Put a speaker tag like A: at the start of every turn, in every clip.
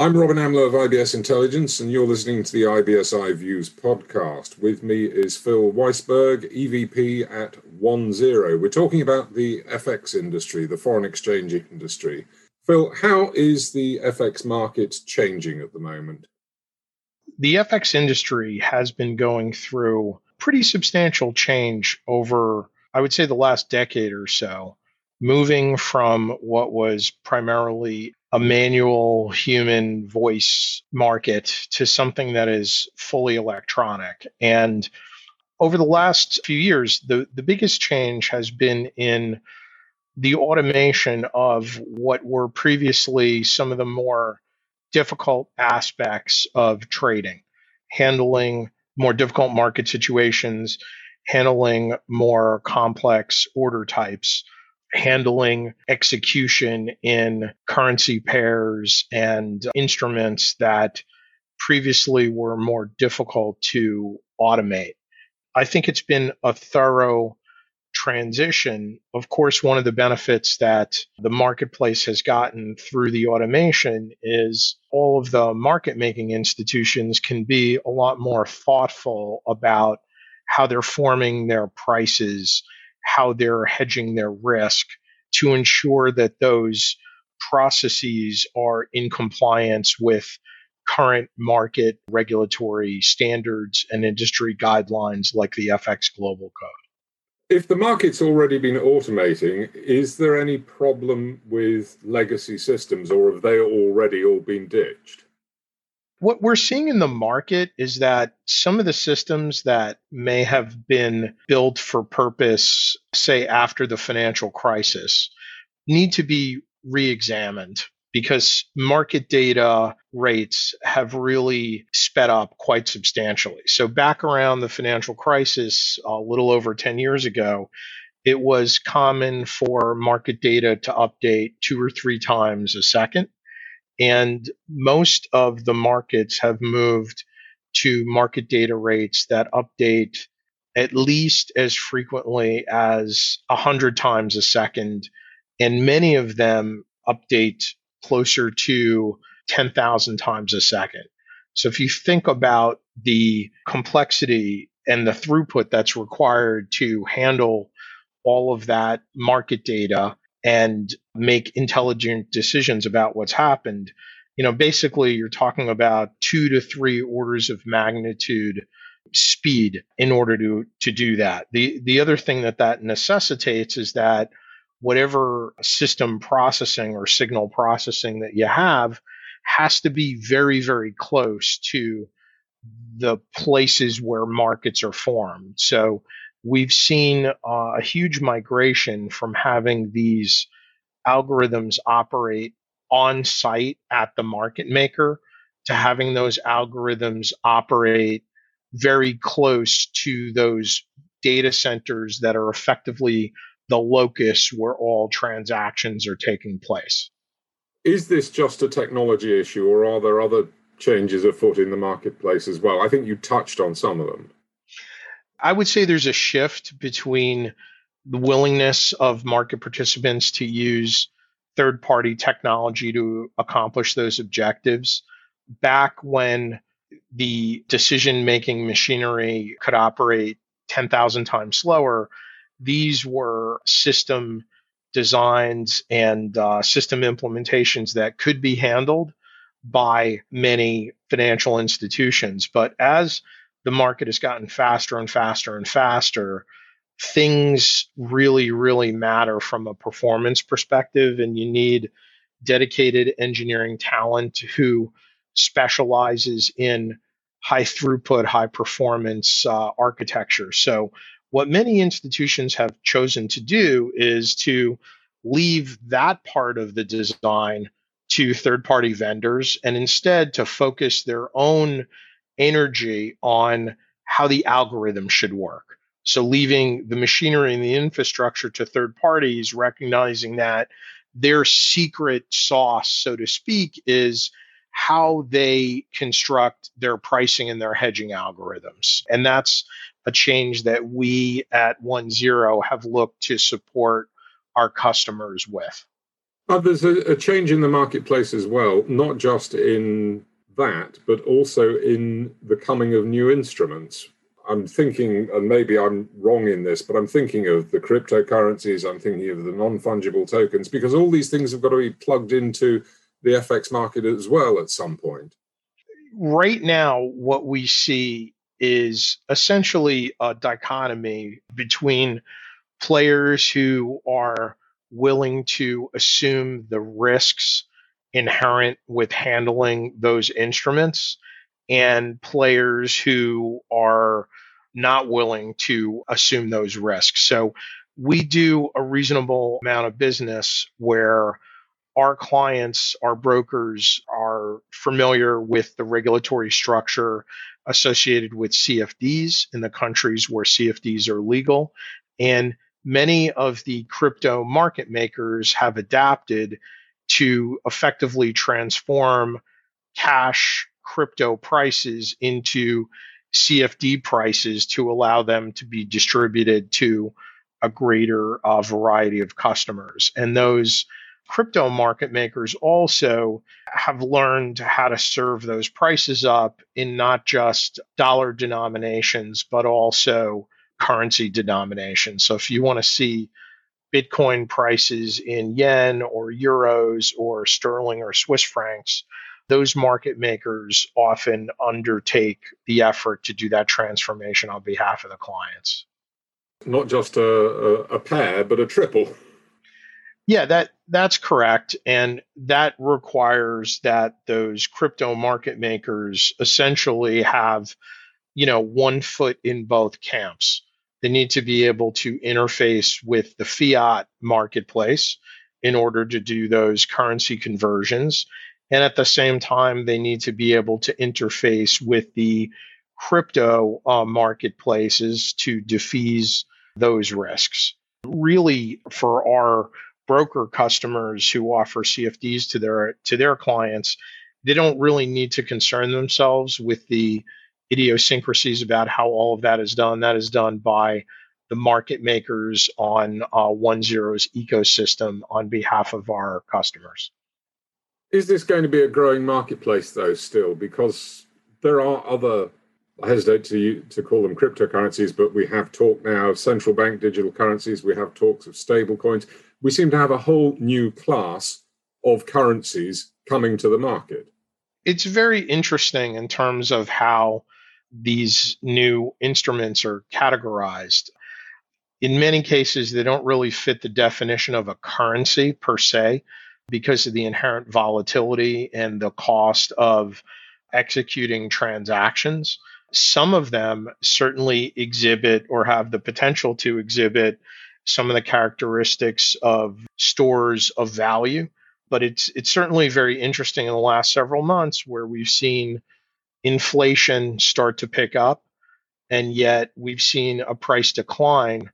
A: I'm Robin Amlôt of IBS Intelligence, and you're listening to the IBS iViews podcast. With me is Phil Weisberg, EVP at One Zero. We're talking about the FX industry, the foreign exchange industry. Phil, how is the FX market changing at the moment?
B: The FX industry has been going through pretty substantial change over, I would say, the last decade or so moving from what was primarily a manual human voice market to something that is fully electronic. And over the last few years, the, the biggest change has been in the automation of what were previously some of the more difficult aspects of trading, handling more difficult market situations, handling more complex order types handling execution in currency pairs and instruments that previously were more difficult to automate. I think it's been a thorough transition. Of course, one of the benefits that the marketplace has gotten through the automation is all of the market making institutions can be a lot more thoughtful about how they're forming their prices how they're hedging their risk to ensure that those processes are in compliance with current market regulatory standards and industry guidelines like the FX Global Code.
A: If the market's already been automating, is there any problem with legacy systems or have they already all been ditched?
B: What we're seeing in the market is that some of the systems that may have been built for purpose, say after the financial crisis, need to be re examined because market data rates have really sped up quite substantially. So, back around the financial crisis, a little over 10 years ago, it was common for market data to update two or three times a second. And most of the markets have moved to market data rates that update at least as frequently as 100 times a second. And many of them update closer to 10,000 times a second. So if you think about the complexity and the throughput that's required to handle all of that market data and make intelligent decisions about what's happened, you know, basically you're talking about two to three orders of magnitude speed in order to to do that. The the other thing that that necessitates is that whatever system processing or signal processing that you have has to be very very close to the places where markets are formed. So we've seen uh, a huge migration from having these algorithms operate on site at the market maker to having those algorithms operate very close to those data centers that are effectively the locus where all transactions are taking place.
A: Is this just a technology issue, or are there other changes afoot in the marketplace as well? I think you touched on some of them.
B: I would say there's a shift between the willingness of market participants to use third party technology to accomplish those objectives. Back when the decision making machinery could operate 10,000 times slower, these were system designs and uh, system implementations that could be handled by many financial institutions. But as the market has gotten faster and faster and faster, things really, really matter from a performance perspective, and you need dedicated engineering talent who specializes in high throughput, high performance uh, architecture. So, what many institutions have chosen to do is to leave that part of the design to third party vendors and instead to focus their own energy on how the algorithm should work. So leaving the machinery and the infrastructure to third parties, recognizing that their secret sauce, so to speak, is how they construct their pricing and their hedging algorithms. And that's a change that we at One Zero have looked to support our customers with.
A: Uh, there's a, a change in the marketplace as well, not just in that, but also in the coming of new instruments. I'm thinking, and maybe I'm wrong in this, but I'm thinking of the cryptocurrencies, I'm thinking of the non fungible tokens, because all these things have got to be plugged into the FX market as well at some point.
B: Right now, what we see is essentially a dichotomy between players who are willing to assume the risks inherent with handling those instruments and players who are not willing to assume those risks. So we do a reasonable amount of business where our clients, our brokers are familiar with the regulatory structure associated with CFDs in the countries where CFDs are legal. And many of the crypto market makers have adapted to effectively transform cash crypto prices into CFD prices to allow them to be distributed to a greater uh, variety of customers. And those crypto market makers also have learned how to serve those prices up in not just dollar denominations, but also currency denominations. So if you want to see Bitcoin prices in yen or euros or sterling or Swiss francs, those market makers often undertake the effort to do that transformation on behalf of the clients.
A: Not just a, a, a pair, but a triple.
B: Yeah, that that's correct, and that requires that those crypto market makers essentially have, you know, one foot in both camps. They need to be able to interface with the fiat marketplace in order to do those currency conversions. And at the same time, they need to be able to interface with the crypto uh, marketplaces to defease those risks. Really, for our broker customers who offer CFDs to their to their clients, they don't really need to concern themselves with the idiosyncrasies about how all of that is done. That is done by the market makers on uh, One Zero's ecosystem on behalf of our customers.
A: Is this going to be a growing marketplace, though, still? Because there are other, I hesitate to, to call them cryptocurrencies, but we have talk now of central bank digital currencies, we have talks of stable coins. We seem to have a whole new class of currencies coming to the market.
B: It's very interesting in terms of how these new instruments are categorized. In many cases, they don't really fit the definition of a currency per se because of the inherent volatility and the cost of executing transactions. Some of them certainly exhibit or have the potential to exhibit some of the characteristics of stores of value. But it's it's certainly very interesting in the last several months where we've seen inflation start to pick up, and yet we've seen a price decline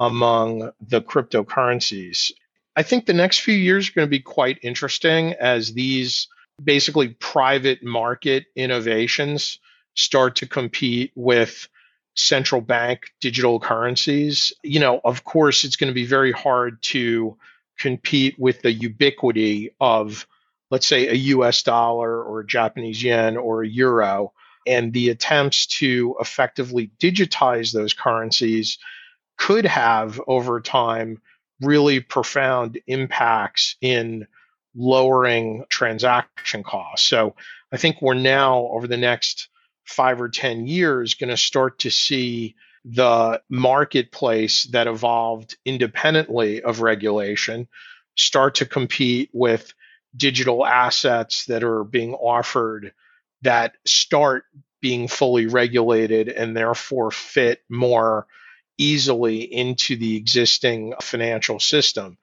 B: among the cryptocurrencies. I think the next few years are going to be quite interesting as these basically private market innovations start to compete with central bank digital currencies. You know, of course, it's going to be very hard to compete with the ubiquity of let's say, a US dollar or a Japanese yen or a euro, and the attempts to effectively digitize those currencies could have over time really profound impacts in lowering transaction costs. So I think we're now over the next five or 10 years going to start to see the marketplace that evolved independently of regulation start to compete with digital assets that are being offered that start being fully regulated and therefore fit more easily into the existing financial system.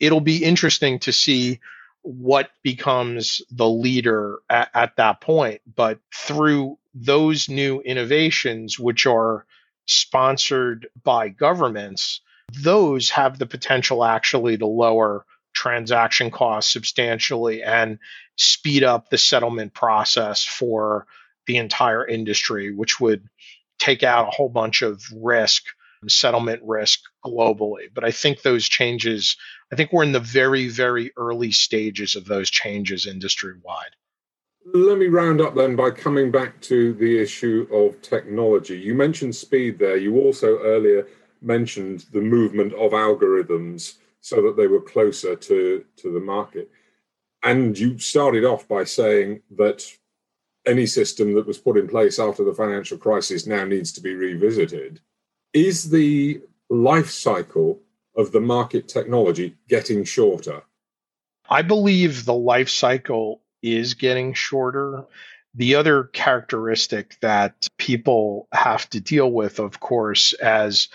B: It'll be interesting to see what becomes the leader at, at, that point. But through those new innovations, which are sponsored by governments, those have the potential actually to lower transaction costs substantially and speed up the settlement process for the entire industry, which would take out a whole bunch of risk settlement risk globally. But I think those changes, I think we're in the very, very early stages of those changes industry wide.
A: Let me round up then by coming back to the issue of technology. You mentioned speed there. You also earlier mentioned the movement of algorithms so that they were closer to, to the market. And you started off by saying that any system that was put in place after the financial crisis now needs to be revisited. Is the life cycle of the market technology getting shorter?
B: I believe the life cycle is getting shorter. The other characteristic that people have to deal with, of course, as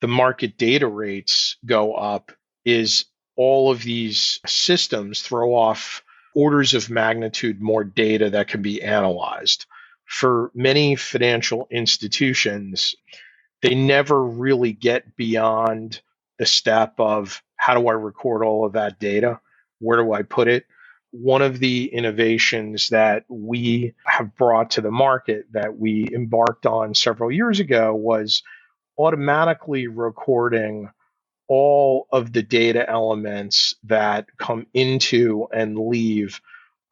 B: the market data rates go up, is all of these systems throw off orders of magnitude more data that can be analyzed. For many financial institutions, they never really get beyond the step of how do I record all of that data? Where do I put it? one of the innovations that we have brought to the market that we embarked on several years ago was automatically recording all of the data elements that come into and leave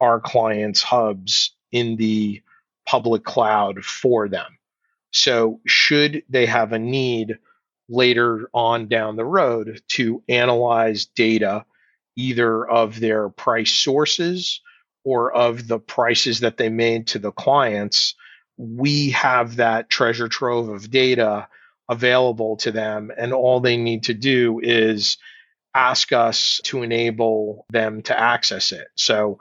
B: our clients' hubs in the public cloud for them. So, should they have a need later on down the road to analyze data either of their price sources or of the prices that they made to the clients, we have that treasure trove of data available to them. And all they need to do is ask us to enable them to access it. So,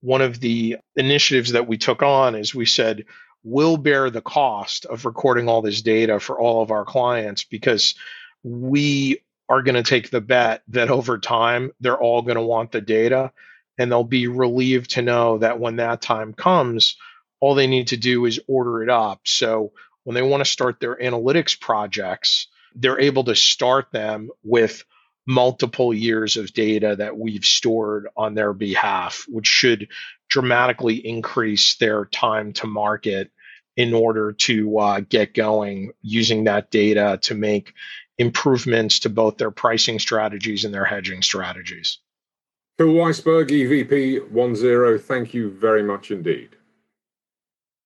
B: one of the initiatives that we took on is we said, we'll bear the cost of recording all this data for all of our clients because we are going to take the bet that over time they're all going to want the data and they'll be relieved to know that when that time comes, all they need to do is order it up. So when they want to start their analytics projects, they're able to start them with multiple years of data that we've stored on their behalf, which should dramatically increase their time to market in order to uh, get going using that data to make improvements to both their pricing strategies and their hedging strategies.
A: Phil Weisberg, EVP One Zero, thank you very much indeed.